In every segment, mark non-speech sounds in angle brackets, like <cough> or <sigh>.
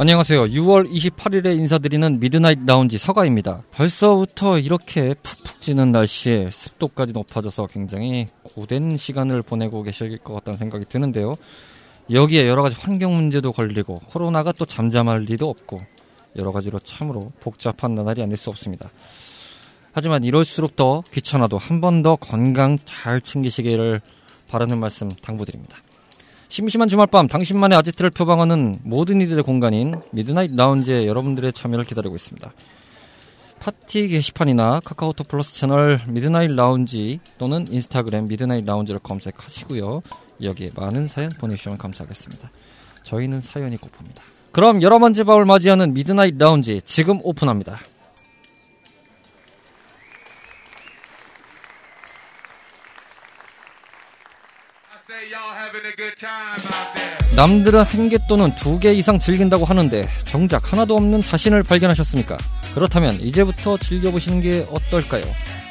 안녕하세요. 6월 28일에 인사드리는 미드나잇 라운지 서가입니다. 벌써부터 이렇게 푹푹 찌는 날씨에 습도까지 높아져서 굉장히 고된 시간을 보내고 계실 것 같다는 생각이 드는데요. 여기에 여러 가지 환경 문제도 걸리고 코로나가 또 잠잠할 리도 없고 여러 가지로 참으로 복잡한 나날이 아닐 수 없습니다. 하지만 이럴수록 더 귀찮아도 한 번 더 건강 잘 챙기시기를 바라는 말씀 당부드립니다. 심심한 주말밤 당신만의 아지트를 표방하는 모든 이들의 공간인 미드나잇 라운지에 여러분들의 참여를 기다리고 있습니다. 팟티 게시판이나 카카오톡 플러스 채널 미드나잇 라운지 또는 인스타그램 미드나잇 라운지를 검색하시고요. 여기에 많은 사연 보내주시면 감사하겠습니다. 저희는 사연이 고픕니다. 그럼 여러 번째 밤을 맞이하는 미드나잇 라운지 지금 오픈합니다. 남들은 한 개 또는 두 개 이상 즐긴다고 하는데 정작 하나도 없는 자신을 발견하셨습니까? 그렇다면 이제부터 즐겨보시는 게 어떨까요?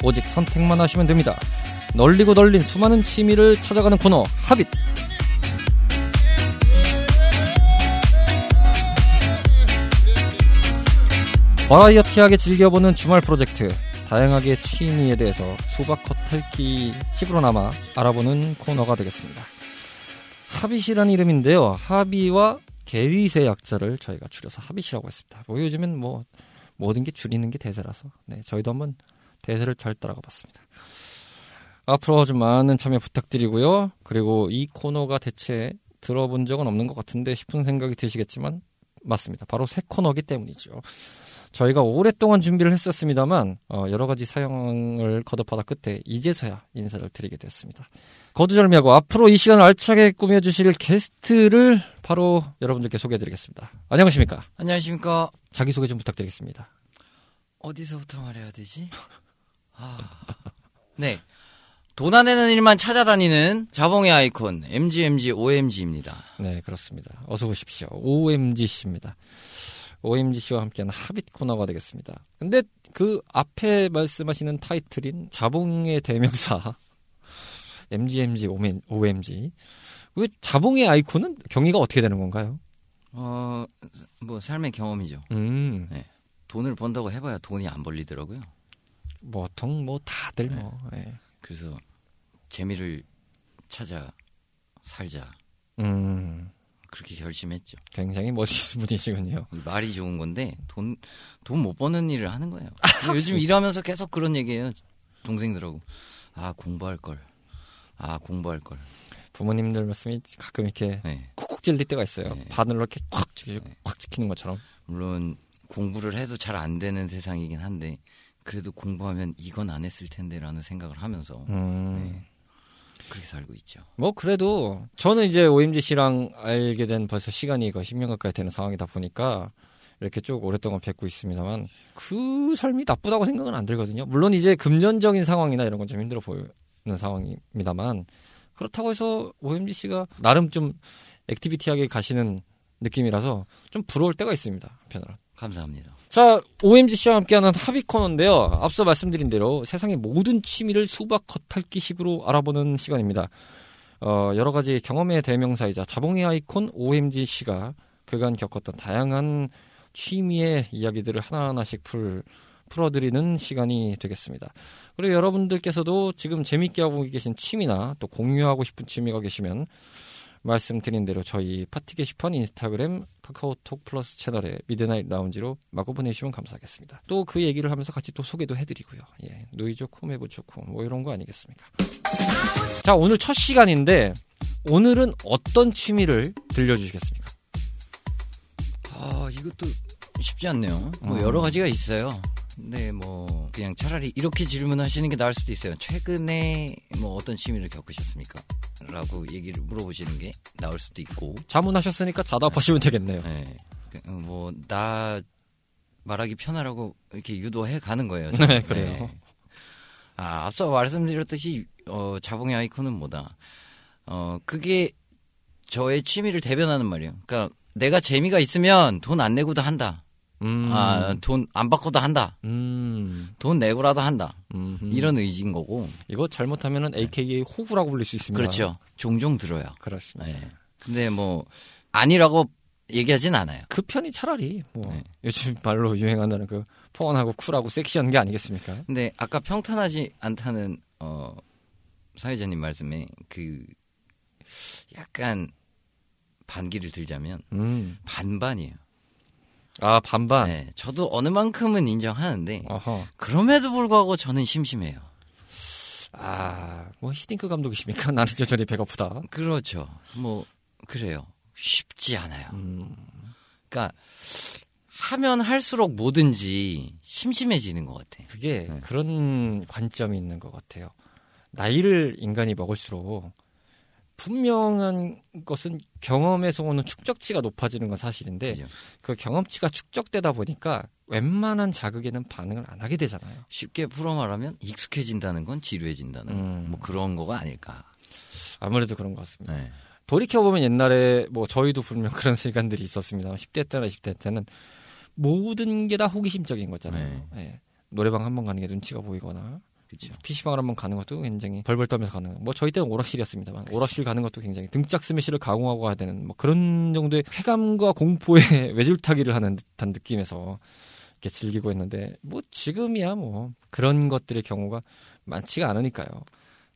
오직 선택만 하시면 됩니다. 널리고 널린 수많은 취미를 찾아가는 코너 하빗 버라이어티하게 즐겨보는 주말 프로젝트 다양하게 취미에 대해서 수박 겉핥기 식으로나마 알아보는 코너가 되겠습니다. 하빗이라는 이름인데요. 하비와 게릿의 약자를 저희가 줄여서 하빗이라고 했습니다. 뭐 요즘엔 뭐 모든 게 줄이는 게 대세라서 네, 저희도 한번 대세를 잘 따라가 봤습니다. 앞으로 좀 많은 참여 부탁드리고요. 그리고 이 코너가 대체 들어본 적은 없는 것 같은데 싶은 생각이 드시겠지만 맞습니다. 바로 새 코너기 때문이죠. 저희가 오랫동안 준비를 했었습니다만 어, 여러 가지 사용을 거듭하다 끝에 이제서야 인사를 드리게 됐습니다. 거두절미하고 앞으로 이 시간을 알차게 꾸며주실 게스트를 바로 여러분들께 소개해드리겠습니다. 안녕하십니까? 안녕하십니까? 자기소개 좀 부탁드리겠습니다. 어디서부터 말해야 되지? 아... 네. 돈안 내는 일만 찾아다니는 자봉의 아이콘 MGMG OMG입니다. 네, 그렇습니다. 어서 오십시오. OMG씨입니다. OMG씨와 함께하는 하빗 코너가 되겠습니다. 근데 그 앞에 말씀하시는 타이틀인 자봉의 대명사 <laughs> MGMG, OMG. 그 자봉의 아이콘은 경위가 어떻게 되는 건가요? 어, 뭐 삶의 경험이죠. 음. 네. 돈을 번다고 해봐야 돈이 안 벌리더라고요. 보통 뭐 다들 뭐. 네. 네. 그래서 재미를 찾아 살자. 음. 그렇게 결심했죠. 굉장히 멋있는 <laughs> 분이시군요. 말이 좋은 건데 돈 돈 못 버는 일을 하는 거예요. 요즘 일하면서 계속 그런 얘기해요. 동생들하고 아 공부할 걸. 아 공부할 걸. 부모님들 말씀이 가끔 이렇게 네. 쿡쿡 찔릴 때가 있어요. 네. 바늘로 이렇게 꽉, 네. 꽉 찍히는 것처럼. 물론 공부를 해도 잘 안 되는 세상이긴 한데 그래도 공부하면 이건 안 했을 텐데라는 생각을 하면서 음. 네. 그렇게 살고 있죠. 뭐 그래도 저는 이제 OMG 씨랑 알게 된 벌써 시간이 거 10년 가까이 되는 상황이다 보니까 이렇게 쭉 오랫동안 뵙고 있습니다만 그 삶이 나쁘다고 생각은 안 들거든요. 물론 이제 금전적인 상황이나 이런 건 좀 힘들어 보이는 상황입니다만 그렇다고 해서 OMG 씨가 나름 좀 액티비티하게 가시는 느낌이라서 좀 부러울 때가 있습니다. 한편으로. 감사합니다. 자, OMG 씨와 함께하는 합의 코너인데요. 앞서 말씀드린 대로 세상의 모든 취미를 수박 겉핥기식으로 알아보는 시간입니다. 어, 여러 가지 경험의 대명사이자 자봉의 아이콘 OMG 씨가 그간 겪었던 다양한 취미의 이야기들을 하나하나씩 풀, 풀어드리는 시간이 되겠습니다. 그리고 여러분들께서도 지금 재밌게 하고 계신 취미나 또 공유하고 싶은 취미가 계시면 말씀드린 대로 저희 팟티 게시판 인스타그램 카카오톡 플러스 채널에 미드나잇 라운지로 마구 보내주시면 감사하겠습니다. 또 그 얘기를 하면서 같이 또 소개도 해드리고요. 예, 매부 좋고 뭐 이런 거 아니겠습니까? 자 오늘 첫 시간인데 오늘은 어떤 취미를 들려주시겠습니까? 아아 이것도 쉽지 않네요. 뭐 음. 여러 가지가 있어요. 근데 뭐 그냥 차라리 이렇게 질문하시는 게 나을 수도 있어요. 최근에 뭐 어떤 취미를 겪으셨습니까? 라고 얘기를 물어보시는 게 나을 수도 있고. 자문하셨으니까 자답하시면 되겠네요. 네. 뭐 나 말하기 편하라고 이렇게 유도해 가는 거예요. 네. 그래요. 아, 앞서 말씀드렸듯이 어, 자봉의 아이콘은 뭐다. 어, 그게 저의 취미를 대변하는 말이에요. 그러니까 내가 재미가 있으면 돈 안 내고도 한다. 음. 아, 돈 안 받고도 한다. 음. 돈 내고라도 한다. 음. 이런 의지인 거고. 이거 잘못하면은 AKA 호구라고 불릴 수 있습니다. 그렇죠. 종종 들어요. 그렇습니다. 네. 근데 뭐 아니라고 얘기하진 않아요. 그 편이 차라리 뭐 네. 요즘 말로 유행하는 그 폰하고 쿨하고 섹시한 게 아니겠습니까? 근데 아까 평탄하지 않다는 어 사회자님 말씀에 그 약간 반기를 들자면 음. 반반이에요. 아 반반. 네, 저도 어느 만큼은 인정하는데 어허. 그럼에도 불구하고 저는 심심해요. 아뭐 히딩크 감독이십니까? <laughs> 나는 여전히 배고프다. 그렇죠. 뭐 그래요. 쉽지 않아요. 음. 그러니까 하면 할수록 뭐든지 심심해지는 것 같아. 그게 네. 그런 관점이 있는 것 같아요. 나이를 인간이 먹을수록 분명한 것은 경험에서 오는 축적치가 높아지는 건 사실인데 그죠? 그 경험치가 축적되다 보니까 웬만한 자극에는 반응을 안 하게 되잖아요. 쉽게 풀어 말하면 익숙해진다는 건 지루해진다는 음. 뭐 그런 거가 아닐까. 아무래도 그런 것 같습니다. 네. 돌이켜 보면 옛날에 뭐 저희도 분명 그런 시간들이 있었습니다. 10대 때나 20대 때는 모든 게 다 호기심적인 거잖아요. 예. 노래방 한 번 가는 게 눈치가 보이거나 그렇죠. PC방을 한번 가는 것도 굉장히 벌벌 떨면서 가는 거. 뭐 저희 때는 오락실이었습니다만 그치. 오락실 가는 것도 굉장히 등짝 스매시를 가공하고 가야 되는 뭐 그런 정도의 쾌감과 공포의 <laughs> 외줄타기를 하는 듯한 느낌에서 이렇게 즐기고 있는데 뭐 지금이야 뭐 그런 것들의 경우가 많지가 않으니까요.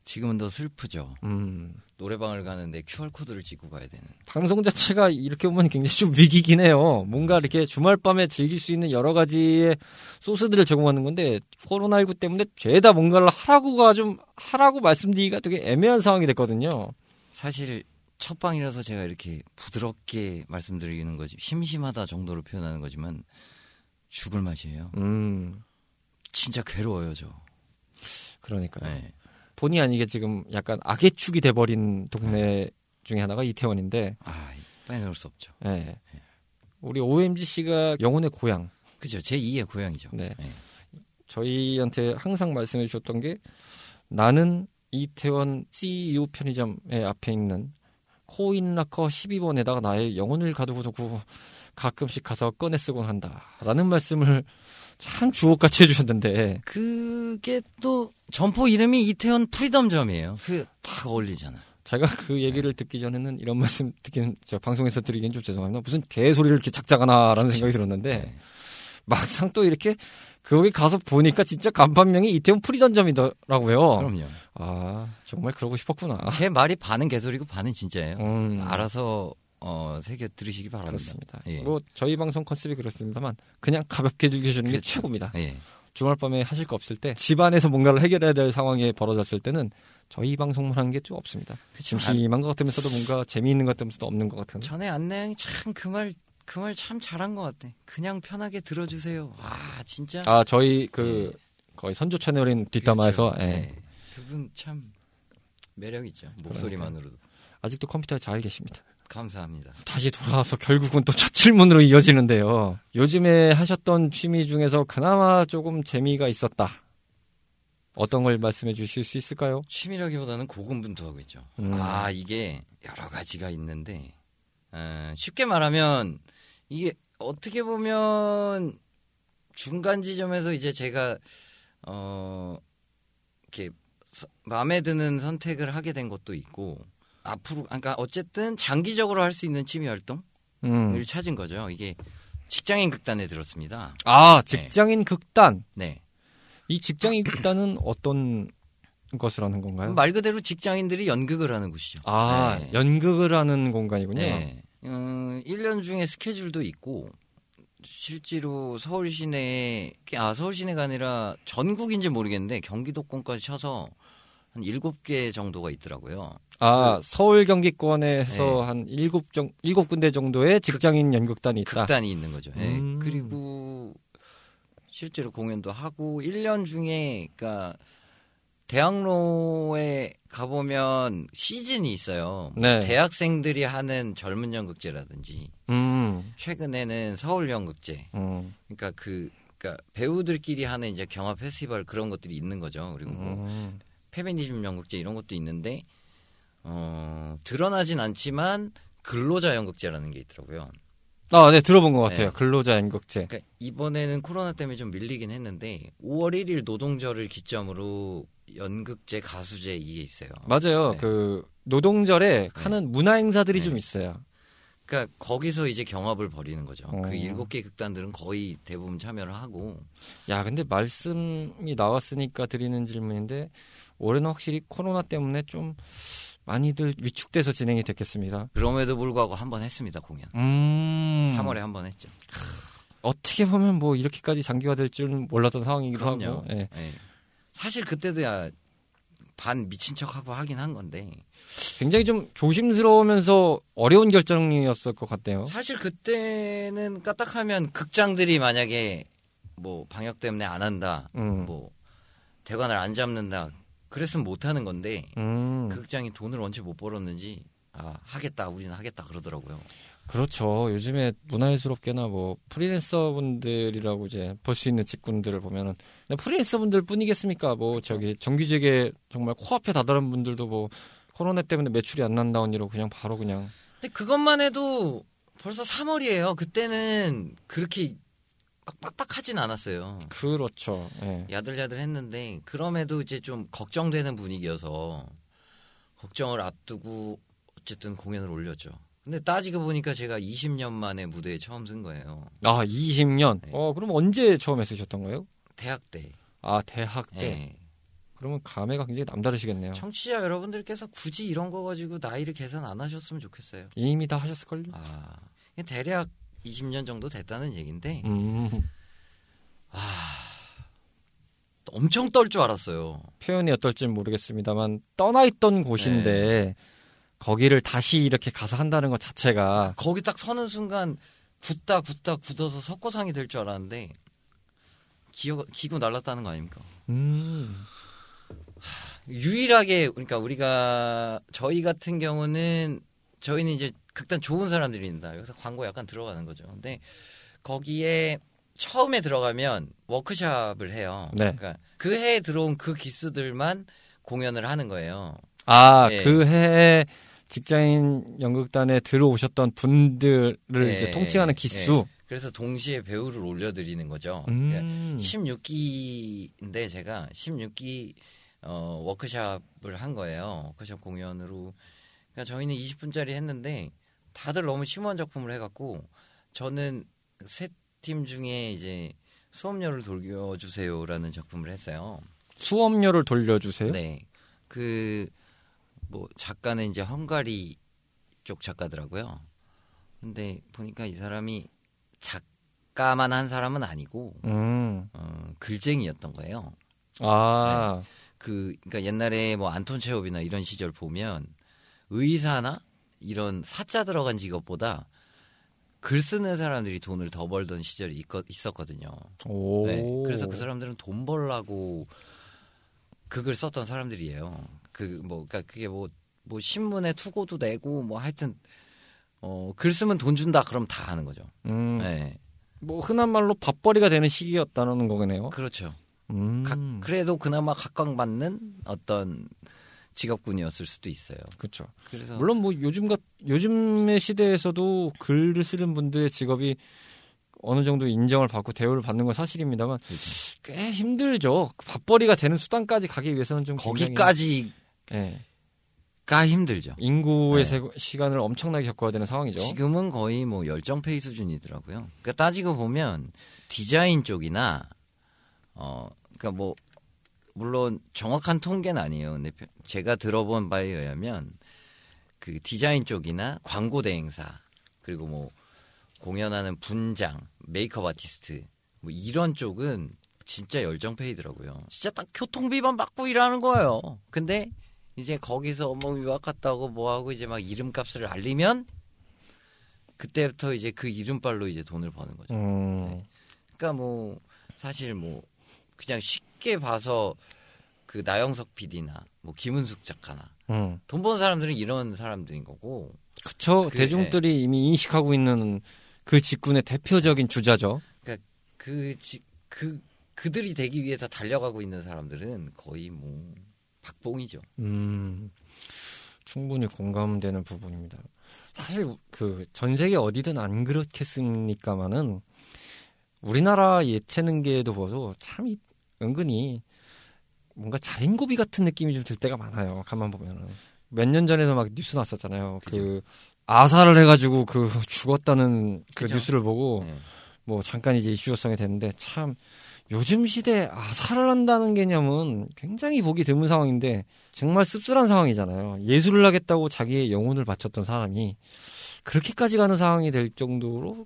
지금은 더 슬프죠. 음. 노래방을 가는데 QR 코드를 찍고 가야 되는. 방송 자체가 이렇게 보면 굉장히 좀 위기긴 해요. 뭔가 이렇게 주말 밤에 즐길 수 있는 여러 가지의 소스들을 제공하는 건데 코로나19 때문에 죄다 뭔가를 하라고가 좀 하라고 말씀드리기가 되게 애매한 상황이 됐거든요. 사실 첫 방이라서 제가 이렇게 부드럽게 말씀드리는 거지 심심하다 정도로 표현하는 거지만 죽을 맛이에요. 음, 진짜 괴로워요 저. 그러니까요. 네. 본의 아니게 지금 약간 악의 축이 돼버린 동네 중에 하나가 이태원인데, 아 빼놓을 수 없죠. 예. 우리 OMG 씨가 영혼의 고향. 그죠 제 2의 고향이죠. 네. 네. 저희한테 항상 말씀해 주셨던 게 나는 이태원 CU 편의점의 앞에 있는 코인라커 12번에다가 나의 영혼을 가두고 두고 가끔씩 가서 꺼내 쓰곤 한다 라는 말씀을 참 주옥같이 해주셨는데 그게 또 점포 이름이 이태원 프리덤점이에요. 그 딱 어울리잖아. 제가 그 얘기를 듣기 전에는 이런 말씀 듣기는 제가 방송에서 드리기엔 좀 죄송합니다. 무슨 개소리를 이렇게 작작하나라는 생각이 들었는데 네. 막상 또 이렇게 거기 가서 보니까 진짜 간판명이 이태원 프리덤점이더라고요. 그럼요. 아 정말 그러고 싶었구나. 제 말이 반은 개소리고 반은 진짜예요. 음, 알아서 어, 새겨 들으시기 바랍니다. 그렇습니다. 예. 뭐 저희 방송 컨셉이 그렇습니다만 그냥 가볍게 즐기시는 게 그렇죠. 최고입니다. 예. 주말 밤에 하실 거 없을 때 집안에서 뭔가를 해결해야 될 상황이 벌어졌을 때는 저희 방송만 하는 게 좀 없습니다. 심심한 것 같으면서도 뭔가 재미있는 것 같으면서도 없는 것 같은. 전에 안내양이 참 그 말 그 말 참 잘한 것 같아. 그냥 편하게 들어주세요. 아 진짜. 아 저희 그 거의 선조 채널인 뒷담화에서 그렇죠. 예. 네. 그분 참 매력 있죠. 목소리만으로도 아직도 컴퓨터에 잘 계십니다. 감사합니다. 다시 돌아와서 결국은 또 첫 질문으로 이어지는데요. 요즘에 하셨던 취미 중에서 그나마 조금 재미가 있었다. 어떤 걸 말씀해 주실 수 있을까요? 취미라기보다는 고군분투하고 있죠. 음. 아 이게 여러 가지가 있는데 어, 쉽게 말하면 이게 어떻게 보면 중간 지점에서 이제 제가 어 이렇게 서- 마음에 드는 선택을 하게 된 것도 있고 앞으로 그러니까 어쨌든 장기적으로 할 수 있는 취미 활동을 음. 찾은 거죠. 이게 직장인 극단에 들었습니다. 아, 직장인 극단. 네. 이 직장인 극단은 어떤 것을 하는 건가요? 말 그대로 직장인들이 연극을 하는 곳이죠. 아, 네. 연극을 하는 공간이군요. 네. 음, 1년 중에 스케줄도 있고 실제로 서울 시내에 아 서울 시내가 아니라 전국인지 모르겠는데 경기도권까지 쳐서 한 7개 정도가 있더라고요. 아, 서울 경기권에서 네. 한 일곱 정 일곱 군데 정도의 직장인 연극단이 있다. 극단이 있는 거죠. 예. 음. 그리고 실제로 공연도 하고 1년 중에 그러니까 대학로에 가보면 시즌이 있어요. 네. 대학생들이 하는 젊은 연극제라든지 음. 최근에는 서울 연극제. 음. 그러니까 그 그러니까 배우들끼리 하는 이제 경합 페스티벌 그런 것들이 있는 거죠. 그리고 뭐 음. 페미니즘 연극제 이런 것도 있는데 어 드러나진 않지만 근로자 연극제라는 게 있더라고요. 아, 네, 들어본 것 같아요. 네. 근로자 연극제. 그러니까 이번에는 코로나 때문에 좀 밀리긴 했는데 5월 1일 노동절을 기점으로 연극제, 가수제 이게 있어요. 맞아요. 네. 그 노동절에 하는 문화 행사들이 네. 좀 있어요. 그러니까 거기서 이제 경합을 벌이는 거죠. 어. 그 일곱 개 극단들은 거의 대부분 참여를 하고 야, 근데 말씀이 나왔으니까 드리는 질문인데 올해는 확실히 코로나 때문에 좀 많이들 위축돼서 진행이 됐겠습니다. 그럼에도 불구하고 한 번 했습니다 공연. 음. 3월에 한 번 했죠. 어떻게 보면 뭐 이렇게까지 장기화 될 줄은 몰랐던 상황이기도 그럼요. 하고. 예. 예. 사실 그때도야 반 미친 척하고 하긴 한 건데 굉장히 좀 조심스러우면서 어려운 결정이었을 것 같네요. 사실 그때는 까딱하면 극장들이 만약에 뭐 방역 때문에 안 한다, 음. 뭐 대관을 안 잡는다, 그랬으면 못 하는 건데 음. 그 극장이 돈을 언제 못 벌었는지 아 하겠다, 우리는 하겠다 그러더라고요. 그렇죠. 요즘에 문화예술업계나 뭐 프리랜서 분들이라고 이제 볼 수 있는 직군들을 보면은 그냥 프리랜서 분들 뿐이겠습니까? 뭐 저기 정규직에 정말 코앞에 다다른 분들도 뭐 코로나 때문에 매출이 안 난다 언니로 그냥 바로 그냥 근데 그것만 해도 벌써 3월이에요. 그때는 그렇게 막 빡빡하진 않았어요. 그렇죠. 예. 야들야들 했는데 그럼에도 이제 좀 걱정되는 분위기여서 걱정을 앞두고 어쨌든 공연을 올렸죠. 근데 따지고 보니까 제가 20년 만에 무대에 처음 쓴 거예요. 아 20년. 네. 어 그럼 언제 처음 쓰셨던 거예요? 대학 때. 아 대학 때. 예. 그러면 감회가 굉장히 남다르시겠네요. 청취자 여러분들께서 굳이 이런 거 가지고 나이를 계산 안 하셨으면 좋겠어요. 이미 다 하셨을걸요? 아, 대략 20년 정도 됐다는 얘긴데 음. 엄청 떨 줄 알았어요. 표현이 어떨지는 모르겠습니다만 떠나 있던 곳인데 거기를 다시 이렇게 가서 한다는 것 자체가 거기 딱 서는 순간 굳다 굳다 굳어서 석고상이 될 줄 알았는데 기어, 기고 날랐다는 거 아닙니까? 음. 유일하게 그러니까 우리가 저희 같은 경우는 저희는 이제 극단 좋은 사람들입니다. 여기서 광고 약간 들어가는 거죠. 근데 거기에 처음에 들어가면 워크샵을 해요. 네. 그러니까 그 해에 들어온 그 기수들만 공연을 하는 거예요. 아, 예. 그 해에 직장인 연극단에 들어오셨던 분들을 예, 이제 통칭하는 기수. 그래서 동시에 배우를 올려드리는 거죠. 그러니까 음. 16기인데 제가 16기 어, 워크샵을 한 거예요. 워크샵 공연으로. 그러니까 저희는 20분짜리 했는데 다들 너무 심오한 작품을 해갖고 저는 세 팀 중에 이제 수업료를 돌려주세요라는 작품을 했어요. 수업료를 돌려주세요. 네. 그 뭐 작가는 이제 헝가리 쪽 작가더라고요. 근데 보니까 이 사람이 작가만 한 사람은 아니고 음. 어, 글쟁이였던 거예요. 아, 그 그러니까 옛날에 뭐 안톤 체홉이나 이런 시절 보면 의사나 이런 사자 들어간 직업보다 글 쓰는 사람들이 돈을 더 벌던 시절이 있, 있었거든요. 오. 네. 그래서 그 사람들은 돈 벌라고 그글 썼던 사람들이에요. 그뭐 그러니까 그게 뭐뭐 신문에 투고도 내고 뭐 하여튼 어글 쓰면 돈 준다 그럼 다 하는 거죠. 음, 네. 뭐 흔한 말로 밥벌이가 되는 시기였다는 거네요. 그렇죠. 음. 각- 그래도 그나마 각광받는 어떤 직업군이었을 수도 있어요. 그렇죠. 그래서 물론 뭐 요즘 같 요즘의 시대에서도 글을 쓰는 분들의 직업이 어느 정도 인정을 받고 대우를 받는 건 사실입니다만 그렇죠. 꽤 힘들죠. 밥벌이가 되는 수단까지 가기 위해서는 좀 굉장히, 거기까지가 예, 힘들죠. 인구의 네. 세- 시간을 엄청나게 겪어야 되는 상황이죠. 지금은 거의 뭐 열정 페이 수준이더라고요. 그러니까 따지고 보면 디자인 쪽이나 어 그러니까 뭐 물론 정확한 통계는 아니에요. 근데 펴- 제가 들어본 바에 의하면 그 디자인 쪽이나 광고 대행사 그리고 뭐 공연하는 분장, 메이크업 아티스트 뭐 이런 쪽은 진짜 열정 페이더라고요. 진짜 딱 교통비만 받고 일하는 거예요. 근데 이제 거기서 뭐 유학 갔다 오고 뭐 하고 이제 막 이름값을 알리면 그때부터 이제 그 이름빨로 이제 돈을 버는 거죠. 음. 그러니까 뭐 사실 뭐 그냥 쉽 게 봐서 그 나영석 PD나 뭐 김은숙 작가나 음. 돈 버는 사람들은 이런 사람들인 거고 그쵸. 그, 대중들이 이미 인식하고 있는 그 직군의 대표적인 주자죠. 그, 지, 그, 그들이 되기 위해서 달려가고 있는 사람들은 거의 뭐, 박봉이죠. 음. 충분히 공감되는 부분입니다. 사실 그 전 세계 어디든 안 그렇겠습니까마는 우리나라 예체능계에도 보도 참 이- 은근히 뭔가 자린고비 같은 느낌이 좀 들 때가 많아요. 가만 보면은 몇 년 전에도 막 뉴스 났었잖아요. 그 그죠. 아사를 해가지고 그 죽었다는 그 그죠. 뉴스를 보고 네. 뭐 잠깐 이제 이슈성이 됐는데 참 요즘 시대 아사를 한다는 개념은 굉장히 보기 드문 상황인데 정말 씁쓸한 상황이잖아요. 예술을 하겠다고 자기의 영혼을 바쳤던 사람이 그렇게까지 가는 상황이 될 정도로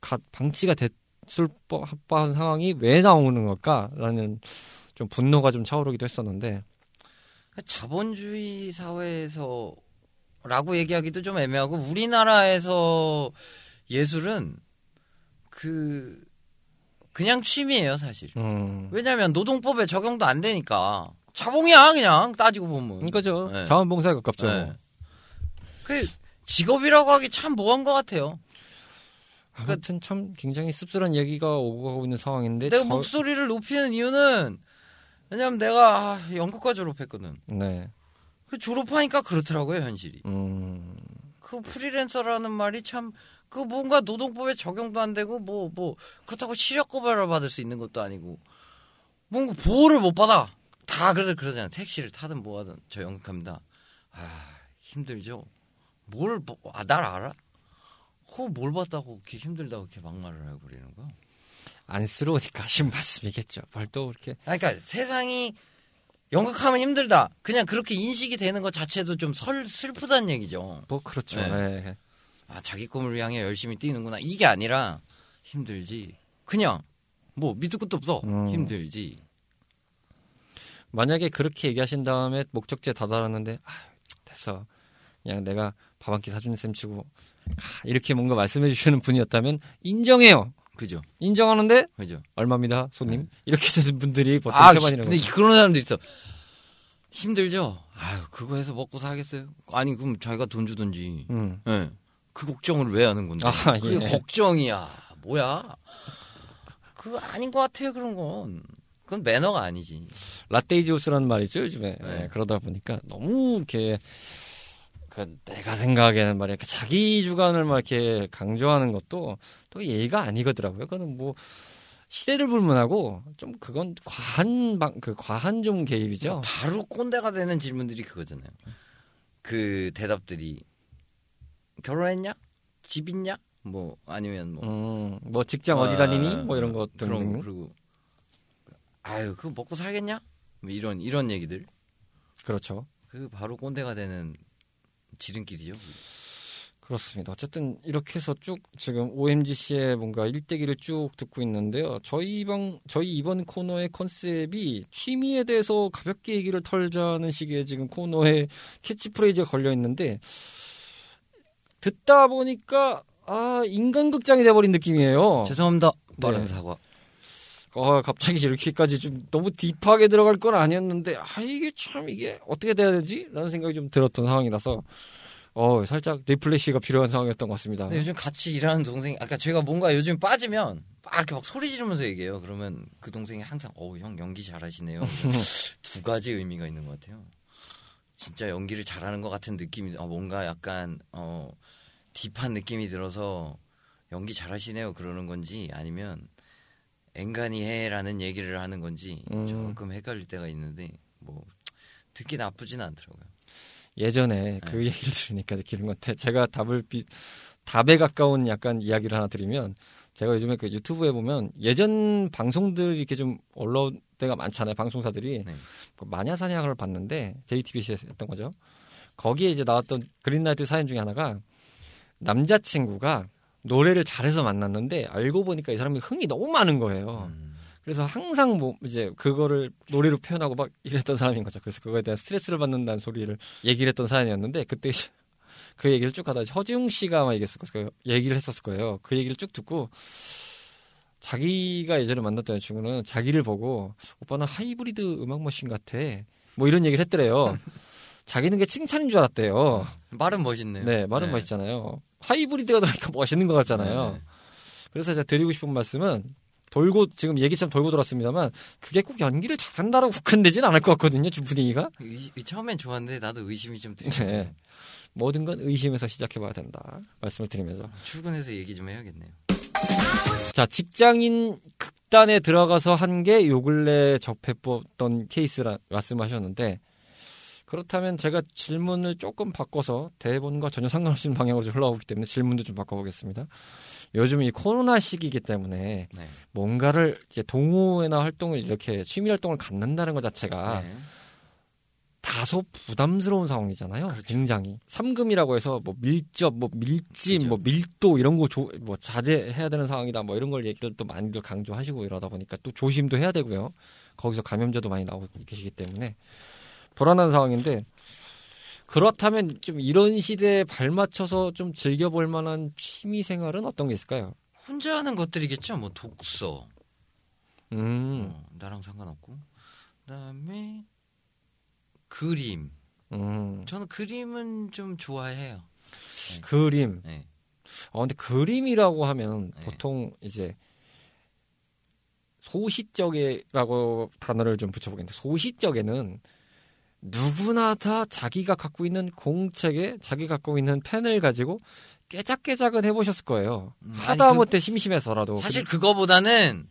가- 방치가 됐 을 법한 상황이 왜 나오는 걸까라는 좀 분노가 좀 차오르기도 했었는데. 자본주의 사회에서 라고 얘기하기도 좀 애매하고 우리나라에서 예술은 그 그냥 취미예요 사실. 음. 왜냐하면 노동법에 적용도 안 되니까. 자봉이야 그냥. 따지고 보면. 그거죠. 네. 자원봉사에 가깝죠. 네. 그 직업이라고 하기 참 뭐한 것 같아요 아무튼 참 굉장히 씁쓸한 얘기가 오고 가고 있는 상황인데 내가 저- 목소리를 높이는 이유는 왜냐면 내가 아, 연극과 졸업했거든. 네. 그 졸업하니까 그렇더라고요 현실이. 음. 그 프리랜서라는 말이 참 그 뭔가 노동법에 적용도 안 되고 뭐뭐 그렇다고 시력 고발을 받을 수 있는 것도 아니고 뭔가 보호를 못 받아. 다 그래서 그러잖아 택시를 타든 뭐 하든 저 연극합니다. 아 힘들죠. 뭘아날 알아 호뭘 봤다고 그렇게 힘들다고 이렇게 막말을 하고 그러는 거야 안쓰러우니까 하신 말씀이겠죠. 뭘또 그렇게 아, 그러니까 세상이 연극하면 힘들다 그냥 그렇게 인식이 되는 것 자체도 좀 설, 슬프다는 얘기죠 뭐 그렇죠. 네. 네. 아 자기 꿈을 향해 열심히 뛰는구나 이게 아니라 힘들지 그냥 뭐 밑도 끝도 없어 음. 힘들지 만약에 그렇게 얘기하신 다음에 목적지에 다다랐는데 아, 됐어. 그냥 내가 밥 한 끼 사주는 셈 치고 가. 이렇게 뭔가 말씀해 주시는 분이었다면 인정해요. 그죠 인정하는데 그죠 얼마입니다, 손님. 이렇게 되는 분들이 보통 아 태반이라고. 근데 그런 사람도 있어 힘들죠 아유 그거 해서 먹고 사겠어요 아니 그럼 자기가 돈 주든지 음. 예. 그 걱정을 왜 하는 건데 아, 그게 예. 걱정이야 뭐야 그거 아닌 것 같아요 그런 건 그건 매너가 아니지 라떼이지오스라는 말이 있죠 요즘에 네. 예, 그러다 보니까 너무 이렇게 그 내가 생각하기에는 말이야 그 자기 주관을 막 이렇게 강조하는 것도 또 예의가 아니거더라고요. 그거는 뭐 시대를 불문하고 좀 그건 과한 방, 그 과한 좀 개입이죠. 바로 꼰대가 되는 질문들이 그거잖아요. 그 대답들이 결혼했냐? 집 있냐? 뭐 아니면 뭐 음, 뭐 직장 어디 다니니? 뭐 이런 것 그런 거. 그리고 아유 그거 먹고 살겠냐? 뭐 이런 이런 얘기들 그렇죠. 그 바로 꼰대가 되는 지름길이죠. 그렇습니다. 어쨌든 이렇게 해서 쭉 지금 OMGC의 뭔가 일대기를 쭉 듣고 있는데요. 저희 방 저희 이번 코너의 컨셉이 취미에 대해서 가볍게 얘기를 털자는 식의 지금 코너에 캐치프레이즈가 걸려 있는데 듣다 보니까 아 인간극장이 돼버린 느낌이에요. 죄송합니다. 네. 빠른 사과. 아 갑자기 이렇게까지 좀 너무 딥하게 들어갈 건 아니었는데 아 이게 참 이게 어떻게 돼야 되지?라는 생각이 좀 들었던 상황이라서 어 살짝 리플레시가 필요한 상황이었던 것 같습니다. 근데 요즘 같이 일하는 동생이 아까 제가 뭔가 요즘 빠지면 막 이렇게 막 소리 지르면서 얘기해요. 그러면 그 동생이 항상 어형 연기 잘하시네요. <laughs> 두 가지 의미가 있는 것 같아요. 진짜 연기를 잘하는 것 같은 느낌이 어, 뭔가 약간 어 딥한 느낌이 들어서 연기 잘하시네요 그러는 건지 아니면 앵간히 해라는 얘기를 하는 건지 음. 조금 헷갈릴 때가 있는데 뭐 듣기 나쁘진 않더라고요. 예전에 그 얘기를 들으니까 느끼는 건데 제가 답을 비, 답에 가까운 약간 이야기를 하나 드리면 제가 요즘에 그 유튜브에 보면 예전 방송들이 이렇게 좀 올라올 때가 많잖아요 방송사들이 네. 그 마녀사냥을 봤는데 JTBC에서 했던 거죠 거기에 이제 나왔던 그린라이트 사연 중에 하나가 남자친구가 노래를 잘해서 만났는데 알고 보니까 이 사람이 흥이 너무 많은 거예요 음, 그래서 항상 뭐 이제 그거를 노래로 표현하고 막 이랬던 사람인 거죠. 그래서 그거에 대한 스트레스를 받는다는 소리를 얘기를 했던 사연이었는데 그때 그 얘기를 쭉 하다 허지웅 씨가 막 얘기했을 거예요. 얘기를 했었을 거예요. 그 얘기를 쭉 듣고 자기가 예전에 만났던 여자친구는 자기를 보고 오빠는 하이브리드 음악 머신 같아. 뭐 이런 얘기를 했더래요. <laughs> 자기는 게 칭찬인 줄 알았대요. 말은 멋있네요. 네, 말은 멋있잖아요. 하이브리드가 더니까 멋있는 것 같잖아요. 네. 그래서 제가 드리고 싶은 말씀은 돌고 지금 얘기처럼 돌고 돌았습니다만 그게 꼭 연기를 잘한다라고 국한되진 않을 것 같거든요. 주 분위기가. 의, 처음엔 좋았는데 나도 의심이 좀 들어요. 네. 모든 건 의심에서 시작해봐야 된다. 말씀을 드리면서 출근해서 얘기 좀 해야겠네요. 자, 직장인 극단에 들어가서 한 게 요 근래 접해봤던 케이스라 말씀하셨는데 그렇다면 제가 질문을 조금 바꿔서 대본과 전혀 상관없는 방향으로 흘러가기 때문에 질문도 좀 바꿔보겠습니다. 요즘 이 코로나 시기이기 때문에 네. 뭔가를 이제 동호회나 활동을 이렇게 취미 활동을 갖는다는 것 자체가 네. 다소 부담스러운 상황이잖아요. 그렇죠. 굉장히 삼금이라고 해서 뭐 밀접, 뭐 밀집, 그렇죠. 뭐 밀도 이런 거뭐 자제해야 되는 상황이다. 뭐 이런 걸 얘기를 또 많이들 강조하시고 이러다 보니까 또 조심도 해야 되고요. 거기서 감염자도 많이 나오고 계시기 때문에 불안한 상황인데 그렇다면 좀 이런 시대에 발맞춰서 좀 즐겨볼 만한 취미 생활은 어떤 게 있을까요? 혼자 하는 것들이겠죠. 뭐 독서. 음. 어, 나랑 상관없고. 그다음에 그림. 음. 저는 그림은 좀 좋아해요. 네. 그림. 네. 어, 근데 그림이라고 하면 네. 보통 이제 소시적이라고 단어를 좀 붙여보겠는데 소시적에는 누구나 다 자기가 갖고 있는 공책에 자기 갖고 있는 펜을 가지고 깨작깨작은 해보셨을 거예요. 음, 하다못해 그, 심심해서라도. 사실 그거보다는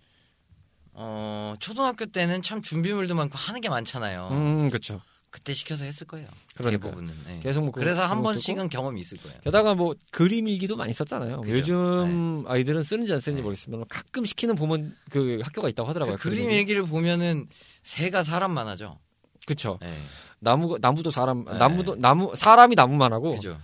어 초등학교 때는 참 준비물도 많고 하는 게 많잖아요. 음, 그렇죠. 그때 시켜서 했을 거예요. 그러니까 대부분은. 네. 계속 뭐 그래서 한 번씩은 경험이 있을 거예요. 게다가 뭐 그림 일기도 많이 썼잖아요. 그죠? 요즘 네. 아이들은 쓰는지 안 쓰는지 네. 모르겠지만 가끔 시키는 보면 그 학교가 있다고 하더라고요. 그 그림 일기를 보면은 새가 사람만 하죠. 그렇죠. 나무 나무도 사람 네. 나무도 나무 사람이 나무만 하고 그죠.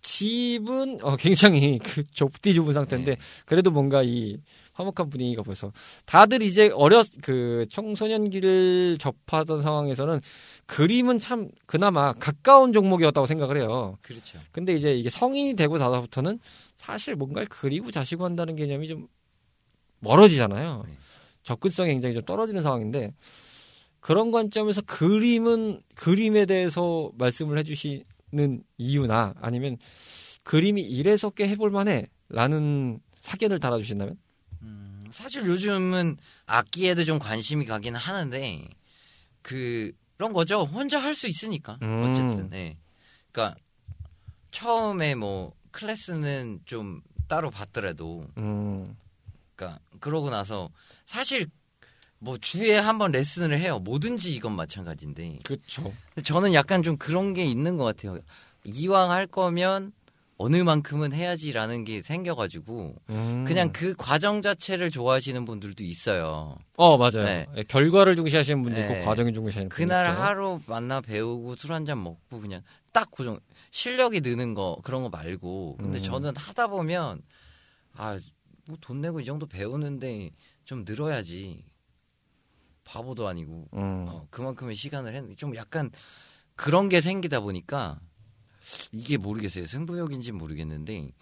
집은 어, 굉장히 <laughs> 그 좁디 좁은 상태인데 네. 그래도 뭔가 이 화목한 분위기가 보여서 다들 이제 어렸 그 청소년기를 접하던 상황에서는 그림은 참 그나마 가까운 종목이었다고 생각을 해요. 그렇죠. 근데 이제 이게 성인이 되고 나서부터는 사실 뭔가를 그리고 자시고 한다는 개념이 좀 멀어지잖아요. 네. 접근성이 굉장히 좀 떨어지는 상황인데 그런 관점에서 그림은 그림에 대해서 말씀을 해주시는 이유나 아니면 그림이 이래서 꽤 해볼 만해 라는 사견을 달아주신다면? 음, 사실 요즘은 악기에도 좀 관심이 가긴 하는데 그, 그런 거죠. 혼자 할 수 있으니까. 음. 어쨌든. 네. 그러니까 처음에 뭐 클래스는 좀 따로 받더라도 음. 그러니까 그러고 나서 사실 뭐 주에 한 번 레슨을 해요. 뭐든지 이건 마찬가지인데. 그렇죠. 저는 약간 좀 그런 게 있는 것 같아요. 이왕 할 거면 어느 만큼은 해야지라는 게 생겨가지고 음. 그냥 그 과정 자체를 좋아하시는 분들도 있어요. 어 맞아요. 네. 예, 결과를 중시하시는 분도 있고 네. 과정이 중시하시는 분도 그날 하루 만나 배우고 술 한 잔 먹고 그냥 딱 고정 실력이 느는 거 그런 거 말고 근데 음. 저는 하다 보면 아 뭐 돈 내고 이 정도 배우는데 좀 늘어야지 바보도 아니고 음. 어, 그만큼의 시간을 했는데 좀 약간 그런 게 생기다 보니까 이게 모르겠어요. 승부욕인지 모르겠는데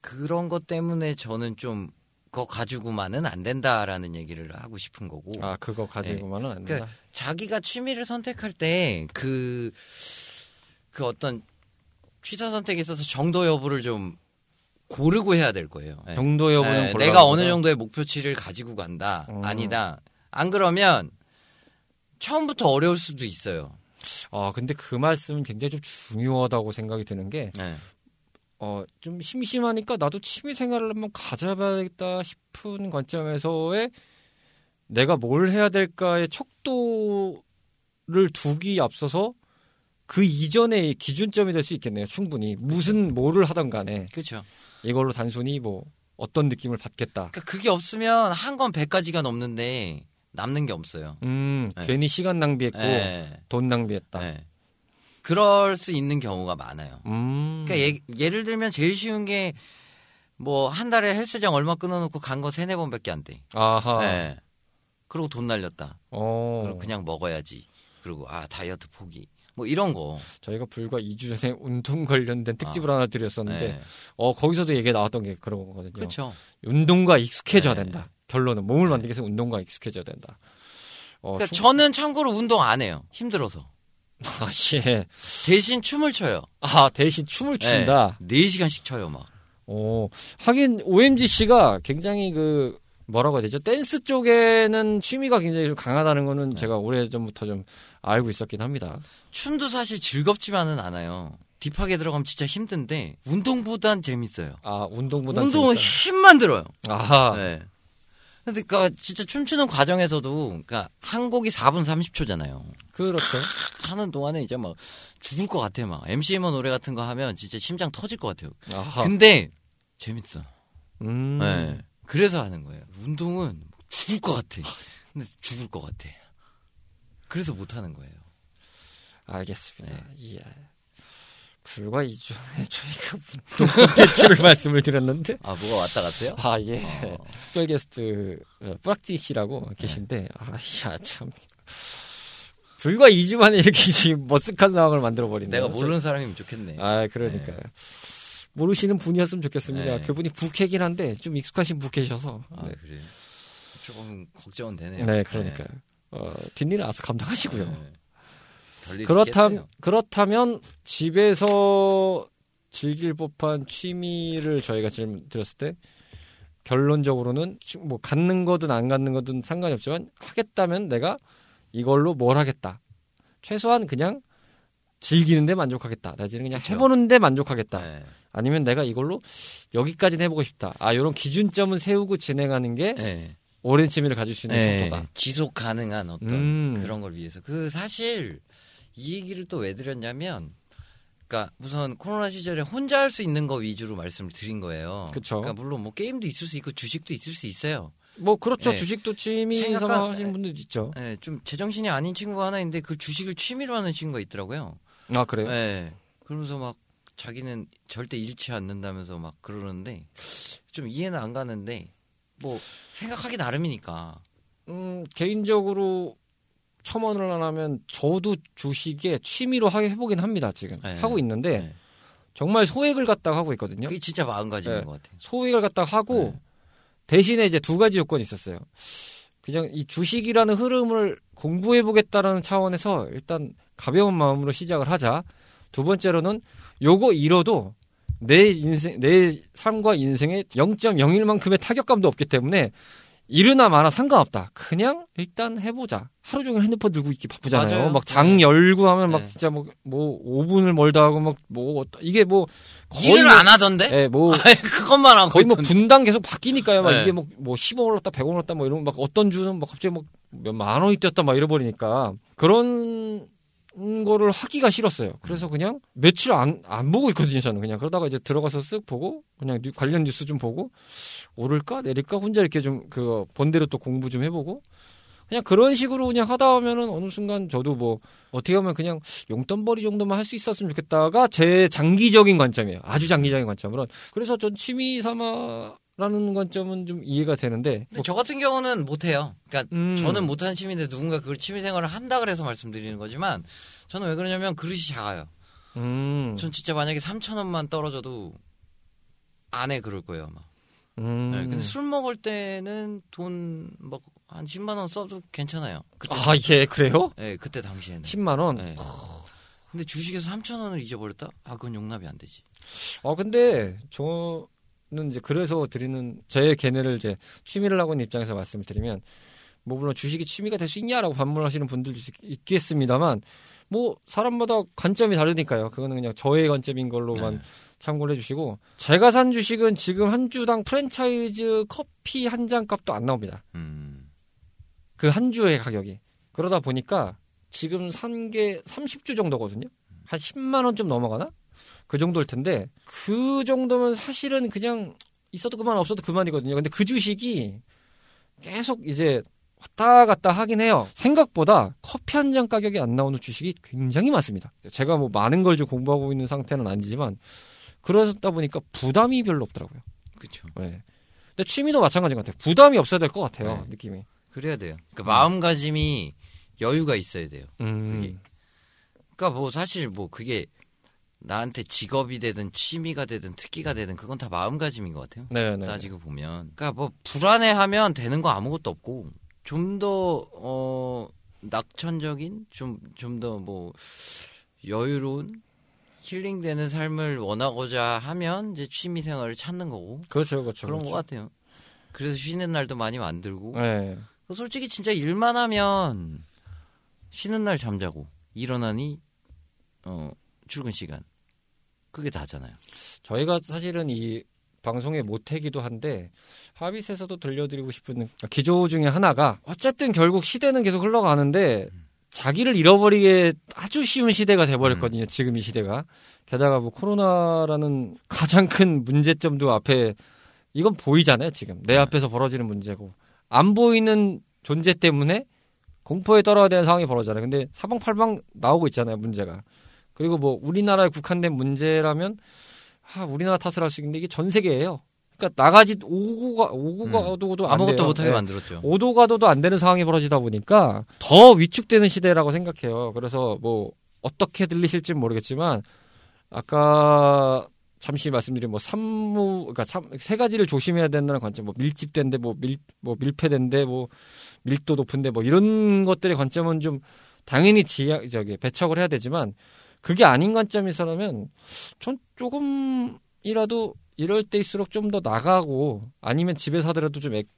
그런 것 때문에 저는 좀 그거 가지고만은 안 된다라는 얘기를 하고 싶은 거고. 아, 그거 가지고만은 네. 안 된다. 그러니까 자기가 취미를 선택할 때 그, 그 어떤 취사 선택에 있어서 정도 여부를 좀 고르고 해야 될 거예요. 네. 정도 여부는 네, 내가 어느 정도의 목표치를 가지고 간다. 음. 아니다. 안 그러면 처음부터 어려울 수도 있어요. 아, 근데 그 말씀은 굉장히 좀 중요하다고 생각이 드는 게, 네. 어, 좀 심심하니까 나도 취미 생활을 한번 가져봐야겠다 싶은 관점에서의 내가 뭘 해야 될까의 척도를 두기 앞서서 그 이전의 기준점이 될 수 있겠네요. 충분히. 무슨 뭐를 하던 간에. 그렇죠. 이걸로 단순히 뭐 어떤 느낌을 받겠다. 그러니까 그게 없으면 한 건 100가지가 넘는데 남는 게 없어요. 음, 네. 괜히 시간 낭비했고 네. 돈 낭비했다. 네. 그럴 수 있는 경우가 많아요. 음. 그러니까 예, 를 들면 제일 쉬운 게 뭐 한 달에 헬스장 얼마 끊어놓고 간 거 세네 번밖에 안 돼. 아하. 네. 그리고 돈 날렸다. 어. 그럼 그냥 먹어야지. 그리고 아 다이어트 포기. 뭐 이런 거. 저희가 불과 2주 전에 <laughs> 운동 관련된 특집을 아. 하나 드렸었는데 네. 어 거기서도 얘기 나왔던 게 그런 거거든요. 그렇죠. 운동과 익숙해져야 네. 된다. 결론은 몸을 네. 만들기 위해서 운동과 익숙해져야 된다. 어, 그러니까 충- 저는 참고로 운동 안 해요. 힘들어서. 아, 예. 대신 춤을 춰요. 아 대신 춤을 춘다. 네. 4시간씩 춰요, 막. 어, 하긴 OMG 씨가 굉장히 그 뭐라고 해야 되죠? 댄스 쪽에는 취미가 굉장히 좀 강하다는 거는 네. 제가 오래 전부터 좀 알고 있었긴 합니다. 춤도 사실 즐겁지만은 않아요. 딥하게 들어가면 진짜 힘든데 운동보단 재밌어요. 아 운동보다 운동은 재밌다. 힘만 들어요. 아하. 네. 그니까 진짜 춤추는 과정에서도 그러니까 한 곡이 4분 30초잖아요. 그렇죠. 하는 동안에 이제 막 죽을 것 같아 막 MCMO 노래 같은 거 하면 진짜 심장 터질 것 같아요. 아하. 근데 재밌어. 음. 네. 그래서 하는 거예요. 운동은 죽을 것 같아. 근데 죽을 것 같아. 그래서 못 하는 거예요. 알겠습니다. 네. 예. 불과 2주 전에 저희가 운동 콘텐츠를 <laughs> 말씀을 드렸는데 아 뭐가 왔다 갔어요? 아 예. 어. 특별 게스트 어, 뿌락지 씨라고 계신데 아야 참 불과 2주 만에 이렇게 <laughs> 지금 머쓱한 상황을 만들어 버리네요. 내가 모르는 사람이면 좋겠네. 아 그러니까요. 모르시는 분이었으면 좋겠습니다. 네. 그분이 부캐긴 한데 좀 익숙하신 부캐셔서. 아 네. 그래. 조금 걱정은 되네요. 네, 그러니까요. 어, 뒷일을 알아서 감당하시고요. 네. 별일 그렇다면 집에서 즐길 법한 취미를 저희가 지금 드렸을 때 결론적으로는 취- 뭐 갖는 거든 안 갖는 거든 상관이 없지만 하겠다면 내가 이걸로 뭘 하겠다. 최소한 그냥 즐기는데 만족하겠다. 내지는 그냥 그쵸. 해보는데 만족하겠다. 네. 아니면 내가 이걸로 여기까지는 해보고 싶다. 아, 이런 기준점은 세우고 진행하는 게 네. 오랜 취미를 가질 수 있는 네. 정도다. 지속 가능한 어떤 음. 그런 걸 위해서 그 사실 이 얘기를 또 왜 드렸냐면 그러니까 우선 코로나 시절에 혼자 할 수 있는 거 위주로 말씀을 드린 거예요. 그쵸. 그러니까 물론 뭐 게임도 있을 수 있고 주식도 있을 수 있어요. 뭐 그렇죠. 네. 주식도 취미 생각한- 삼아 하시는 분들 있죠. 네, 좀 제정신이 아닌 친구가 하나 있는데 그 주식을 취미로 하는 친구가 있더라고요. 아 그래요? 네. 그러면서 막 자기는 절대 잃지 않는다면서 막 그러는데 좀 이해는 안 가는데 뭐 생각하기 나름이니까. 음, 개인적으로 첨언을 안 하면 저도 주식에 취미로 하- 해보긴 합니다 지금 네. 하고 있는데 네. 정말 소액을 갖다가 하고 있거든요. 그게 진짜 마음가짐인 네. 것 같아요. 소액을 갖다가 하고 네. 대신에 이제 두 가지 요건이 있었어요. 그냥 이 주식이라는 흐름을 공부해 보겠다라는 차원에서 일단 가벼운 마음으로 시작을 하자. 두 번째로는 요거 잃어도 내 인생 내 삶과 인생에 0.01만큼의 타격감도 없기 때문에 이르나 마나 상관없다. 그냥 일단 해보자. 하루 종일 핸드폰 들고 있기 바쁘잖아요. 맞아요. 막장 열고 하면 막 네. 진짜 뭐, 뭐 5분을 멀다 하고 막 뭐 이게 뭐 일을 뭐- 안 하던데? 예, 뭐 <laughs> 아니, 그것만 하고 거의 뭐. 분당 계속 바뀌니까요. 막 네. 이게 뭐, 뭐 10원 올랐다, 100원 올랐다, 뭐 이런 막 어떤 주는 막 갑자기 뭐 몇만 원이 뛰었다, 막 이래버리니까 그런 거를 하기가 싫었어요. 그래서 그냥 며칠 안, 안 보고 있거든요, 저는 그냥. 그러다가 이제 들어가서 쓱 보고 그냥 뉴- 관련 뉴스 좀 보고 오를까, 내릴까 혼자 이렇게 좀 그 본대로 또 공부 좀 해보고 그냥 그런 식으로 그냥 하다 보면은 어느 순간 저도 뭐 어떻게 하면 그냥 용돈벌이 정도만 할 수 있었으면 좋겠다가 제 장기적인 관점이에요. 아주 장기적인 관점으로. 그래서 전 취미 삼아 라는 관점은 좀 이해가 되는데. 근데 저 같은 경우는 못해요. 그러니까 음. 저는 못하는 취미인데 누군가 그걸 취미 생활을 한다 그래서 말씀드리는 거지만 저는 왜 그러냐면 그릇이 작아요. 음. 전 진짜 만약에 3천 원만 떨어져도 안 해 그럴 거예요. 아마. 음. 네, 근데 술 먹을 때는 돈막 한 10만 원 써도 괜찮아요. 아, 예, 그래요? 네, 그때 당시에는. 10만 원? 네. 근데 주식에서 3천 원을 잊어버렸다? 아, 그건 용납이 안 되지. 어, 근데 저 는 이제 그래서 드리는 제 견해를 이제 취미를 하고 있는 입장에서 말씀을 드리면 뭐 물론 주식이 취미가 될 수 있냐라고 반문하시는 분들도 있- 있겠습니다만 뭐 사람마다 관점이 다르니까요. 그거는 그냥 저의 관점인 걸로만 네. 참고를 해주시고 제가 산 주식은 지금 한 주당 프랜차이즈 커피 한 잔 값도 안 나옵니다. 음. 그한 주의 가격이 그러다 보니까 지금 산 게 30주 정도거든요. 한 10만 원좀 넘어가나? 그 정도일 텐데 그 정도면 사실은 그냥 있어도 그만 없어도 그만이거든요. 근데 그 주식이 계속 이제 왔다 갔다 하긴 해요. 생각보다 커피 한 잔 가격이 안 나오는 주식이 굉장히 많습니다. 제가 뭐 많은 걸 좀 공부하고 있는 상태는 아니지만 그러다 보니까 부담이 별로 없더라고요. 그쵸. 네. 근데 취미도 마찬가지인 것 같아요. 부담이 없어야 될 것 같아요. 네. 느낌이. 그래야 돼요. 그 마음가짐이 여유가 있어야 돼요. 음. 그게. 그러니까 뭐 사실 뭐 그게 나한테 직업이 되든 취미가 되든 특기가 되든 그건 다 마음가짐인 것 같아요. 네네. 따지고 보면. 그러니까 뭐 불안해하면 되는 거 아무것도 없고 좀 더 어, 낙천적인 좀 좀 더 뭐 여유로운 힐링되는 삶을 원하고자 하면 이제 취미 생활을 찾는 거고 그렇죠, 그렇죠. 그런 그렇죠. 것 같아요. 그래서 쉬는 날도 많이 만들고 네. 솔직히 진짜 일만 하면 쉬는 날 잠자고 일어나니 어 출근 시간 그게 다잖아요. 저희가 사실은 이 방송의 모태기도 한데 하빗에서도 들려드리고 싶은 기조 중에 하나가 어쨌든 결국 시대는 계속 흘러가는데 자기를 잃어버리게 아주 쉬운 시대가 돼버렸거든요. 지금 이 시대가 게다가 뭐 코로나라는 가장 큰 문제점도 앞에 이건 보이잖아요. 지금 내 네. 앞에서 벌어지는 문제고 안 보이는 존재 때문에 공포에 떨어야 되는 상황이 벌어지잖아요. 근데 사방팔방 나오고 있잖아요. 문제가 그리고 뭐 우리나라에 국한된 문제라면 아, 우리나라 탓을 할 수 있는데 이게 전 세계예요. 그러니까 나가지 오고 가 오고 음. 가도도 안 아무것도. 못하게 예. 만들었죠. 오도 가도도 안 되는 상황이 벌어지다 보니까 더 위축되는 시대라고 생각해요. 그래서 뭐 어떻게 들리실지 는 모르겠지만 아까 잠시 말씀드린 뭐 삼무 그러니까 삼, 세 가지를 조심해야 된다는 관점 뭐 밀집된데 뭐밀뭐 밀폐된데 뭐 밀도 높은데 뭐 이런 것들의 관점은 좀 당연히 지 저기 배척을 해야 되지만 그게 아닌 관점에서라면 전 조금이라도 이럴 때일수록 좀 더 나가고 아니면 집에서 하더라도 좀 액-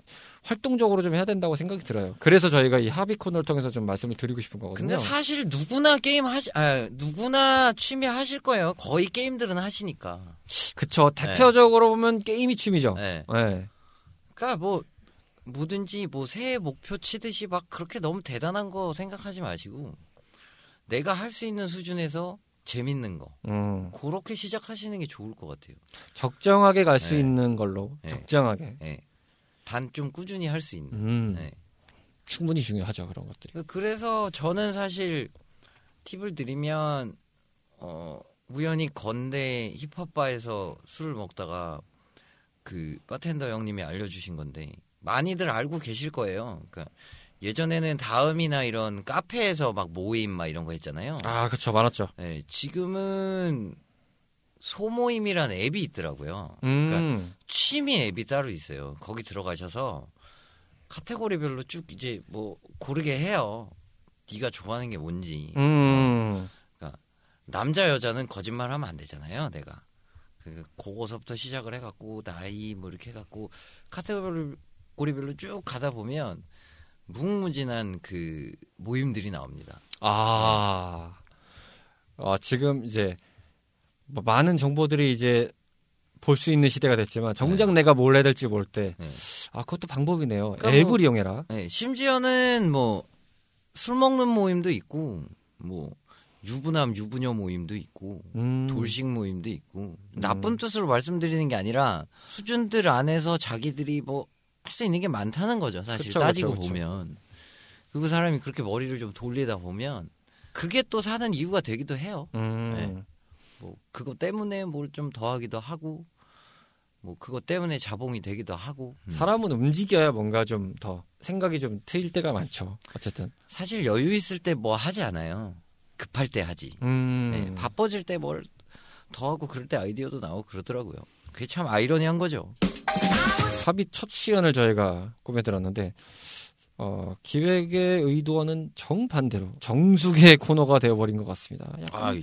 활동적으로 좀 해야 된다고 생각이 들어요. 그래서 저희가 이 합의 코너를 통해서 좀 말씀을 드리고 싶은 거거든요. 근데 사실 누구나 게임 하시, 아, 누구나 취미 하실 거예요. 거의 게임들은 하시니까. 그쵸. 대표적으로 보면 게임이 취미죠. 네. 네. 그러니까 뭐 뭐든지 뭐 새해 목표 치듯이 막 그렇게 너무 대단한 거 생각하지 마시고 내가 할 수 있는 수준에서 재밌는 거 음, 그렇게 시작하시는 게 좋을 것 같아요. 적정하게 갈수 네. 있는 걸로 네. 적정하게. 예. 단좀 꾸준히 할 수 있는. 음, 네. 충분히 중요하죠 그런 것들이. 그래서 저는 사실 팁을 드리면 어 우연히 건대 힙합바에서 술을 먹다가 그 바텐더 형님이 알려주신 건데 많이들 알고 계실 거예요. 그러니까 예전에는 다음이나 이런 카페에서 막 모임 막 이런 거 했잖아요. 아, 그쵸 많았죠. 네, 지금은 소모임이란 앱이 있더라고요. 음, 그러니까 취미 앱이 따로 있어요. 거기 들어가셔서 카테고리별로 쭉 이제 뭐 고르게 해요. 네가 좋아하는 게 뭔지. 음, 남자 여자는 거짓말하면 안 되잖아요. 내가 그 그거서부터 시작을 해갖고 나이 뭐 이렇게 해갖고 카테고리별로 쭉 가다 보면 무궁무진한 그 모임들이 나옵니다. 아, 아 지금 이제 뭐 많은 정보들이 이제 볼 수 있는 시대가 됐지만 정작 내가 뭘 해야 될지 모를 때, 네. 아 그것도 방법이네요. 그러니까 앱을 뭐- 이용해라. 네, 심지어는 뭐 술 먹는 모임도 있고 뭐 유부남 유부녀 모임도 있고 음, 돌식 모임도 있고 나쁜 뜻으로 말씀드리는 게 아니라 수준들 안에서 자기들이 뭐 할 수 있는 게 많다는 거죠 사실 그쵸, 따지고 그쵸. 보면 그 사람이 그렇게 머리를 좀 돌리다 보면 그게 또 사는 이유가 되기도 해요 음, 네. 뭐 그거 때문에 뭘 좀 더하기도 하고 뭐 그거 때문에 자봉이 되기도 하고 음. 사람은 움직여야 뭔가 좀 더 생각이 좀 트일 때가 많죠. 어쨌든. 사실 여유 있을 때 뭐 하지 않아요 급할 때 하지 음, 네, 바빠질 때 뭘 더 하고 그럴 때 아이디어도 나오고 그러더라고요 그게 참 아이러니한 거죠 합의 첫 시연을 저희가 꾸며들었는데 어, 기획의 의도와는 정반대로 정숙의 코너가 되어버린 것 같습니다. 약간 아,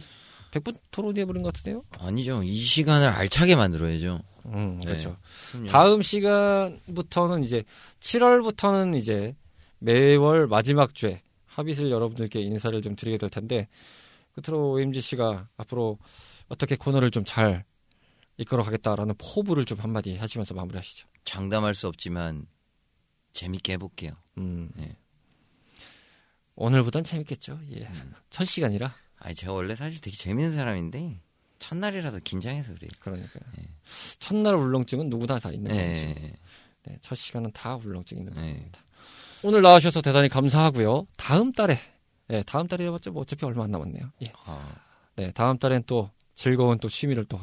100분 토론이 해버린 것 같은데요? 아니죠. 이 시간을 알차게 만들어야죠. 음, 네. 그렇죠. 그럼요. 다음 시간부터는 이제 7월부터는 이제 매월 마지막 주에 합의를 여러분들께 인사를 좀 드리게 될 텐데 끝으로 OMG 씨가 앞으로 어떻게 코너를 좀 잘 이끌어 가겠다라는 포부를 좀 한마디 하시면서 마무리하시죠. 장담할 수 없지만 재밌게 해볼게요. 음. 네. 오늘보단 재밌겠죠. 예. 음. <laughs> 첫 시간이라 아니 제가 원래 사실 되게 재밌는 사람인데 첫날이라서 긴장해서 그래요. 그러니까요. 네. 첫날 울렁증은 누구나 다 있는 거죠. 네. 네, 첫 시간은 다 울렁증 있는 네. 겁니다. 오늘 나와주셔서 대단히 감사하고요. 다음 달에, 네, 다음 달에 해봤자 뭐 어차피 얼마 안 남았네요. 예. 아, 네, 다음 달엔 또 즐거운 또 취미를 또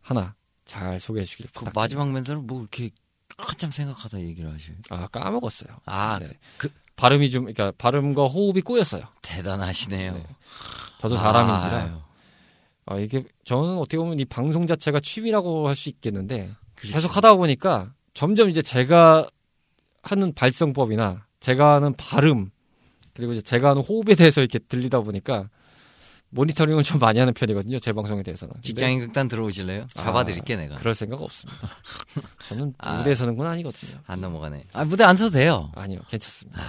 하나 잘 소개해 주길 그 부탁드립니다. 마지막 멘트는 뭐 이렇게 한참 생각하다 얘기를 하셔요. 아, 까먹었어요. 아, 네. 그 발음이 좀, 그러니까 발음과 호흡이 꼬였어요. 대단하시네요. 네. 저도 사람인지라. 아유, 아, 이게 저는 어떻게 보면 이 방송 자체가 취미라고 할 수 있겠는데 그렇죠. 계속 하다 보니까 점점 이제 제가 하는 발성법이나 제가 하는 발음 그리고 이제 제가 하는 호흡에 대해서 이렇게 들리다 보니까 모니터링을 좀 많이 하는 편이거든요. 제 방송에 대해서는. 직장인 극단 들어오실래요? 잡아드릴게 내가. 그럴 생각 없습니다. <laughs> 저는 아. 무대에 서는 건 아니거든요. 안 넘어가네. 아 무대 안 서도 돼요. 아니요, 괜찮습니다. 네.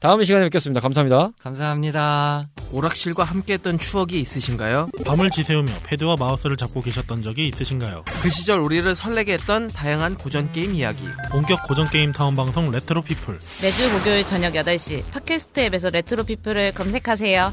다음 시간에 뵙겠습니다. 감사합니다. 감사합니다. 오락실과 함께했던 추억이 있으신가요? 밤을 지새우며 패드와 마우스를 잡고 계셨던 적이 있으신가요? 그 시절 우리를 설레게 했던 다양한 고전 게임 이야기. 본격 고전 게임 타운 방송 레트로 피플 매주 목요일 저녁 8시 팟캐스트 앱에서 레트로 피플을 검색하세요.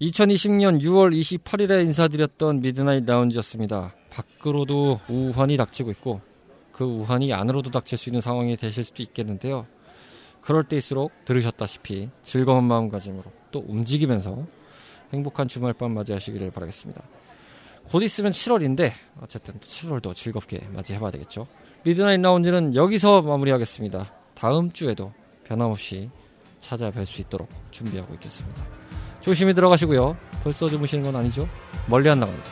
2020년 6월 28일에 인사드렸던 미드나잇 라운지였습니다. 밖으로도 우환이 닥치고 있고 그 우환이 안으로도 닥칠 수 있는 상황이 되실 수도 있겠는데요. 그럴 때일수록 들으셨다시피 즐거운 마음가짐으로 또 움직이면서 행복한 주말 밤 맞이하시기를 바라겠습니다. 곧 있으면 7월인데 어쨌든 또 7월도 즐겁게 맞이해봐야 되겠죠. 미드나잇 라운지는 여기서 마무리하겠습니다. 다음 주에도 변함없이 찾아뵐 수 있도록 준비하고 있겠습니다. 조심히 들어가시고요. 벌써 주무시는 건 아니죠? 멀리 안 나갑니다.